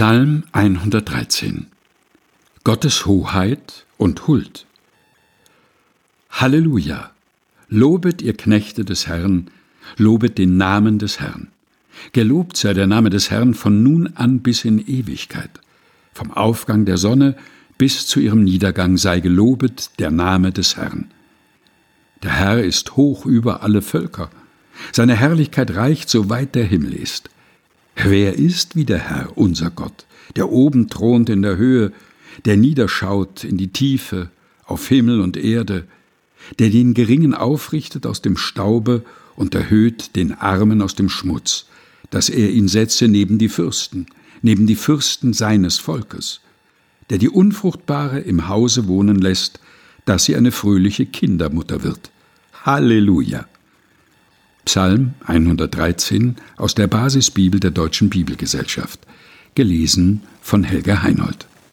Psalm 113 Gottes Hoheit und Huld Halleluja! Lobet ihr Knechte des Herrn, lobet den Namen des Herrn. Gelobt sei der Name des Herrn von nun an bis in Ewigkeit. Vom Aufgang der Sonne bis zu ihrem Niedergang sei gelobet der Name des Herrn. Der Herr ist hoch über alle Völker. Seine Herrlichkeit reicht, so weit der Himmel ist. Wer ist wie der Herr, unser Gott, der oben thront in der Höhe, der niederschaut in die Tiefe, auf Himmel und Erde, der den Geringen aufrichtet aus dem Staube und erhöht den Armen aus dem Schmutz, dass er ihn setze neben die Fürsten, neben die Fürsten seines Volkes, der die Unfruchtbare im Hause wohnen lässt, dass sie eine fröhliche Kindermutter wird. Halleluja! Psalm 113 aus der Basisbibel der Deutschen Bibelgesellschaft, gelesen von Helga Heinold.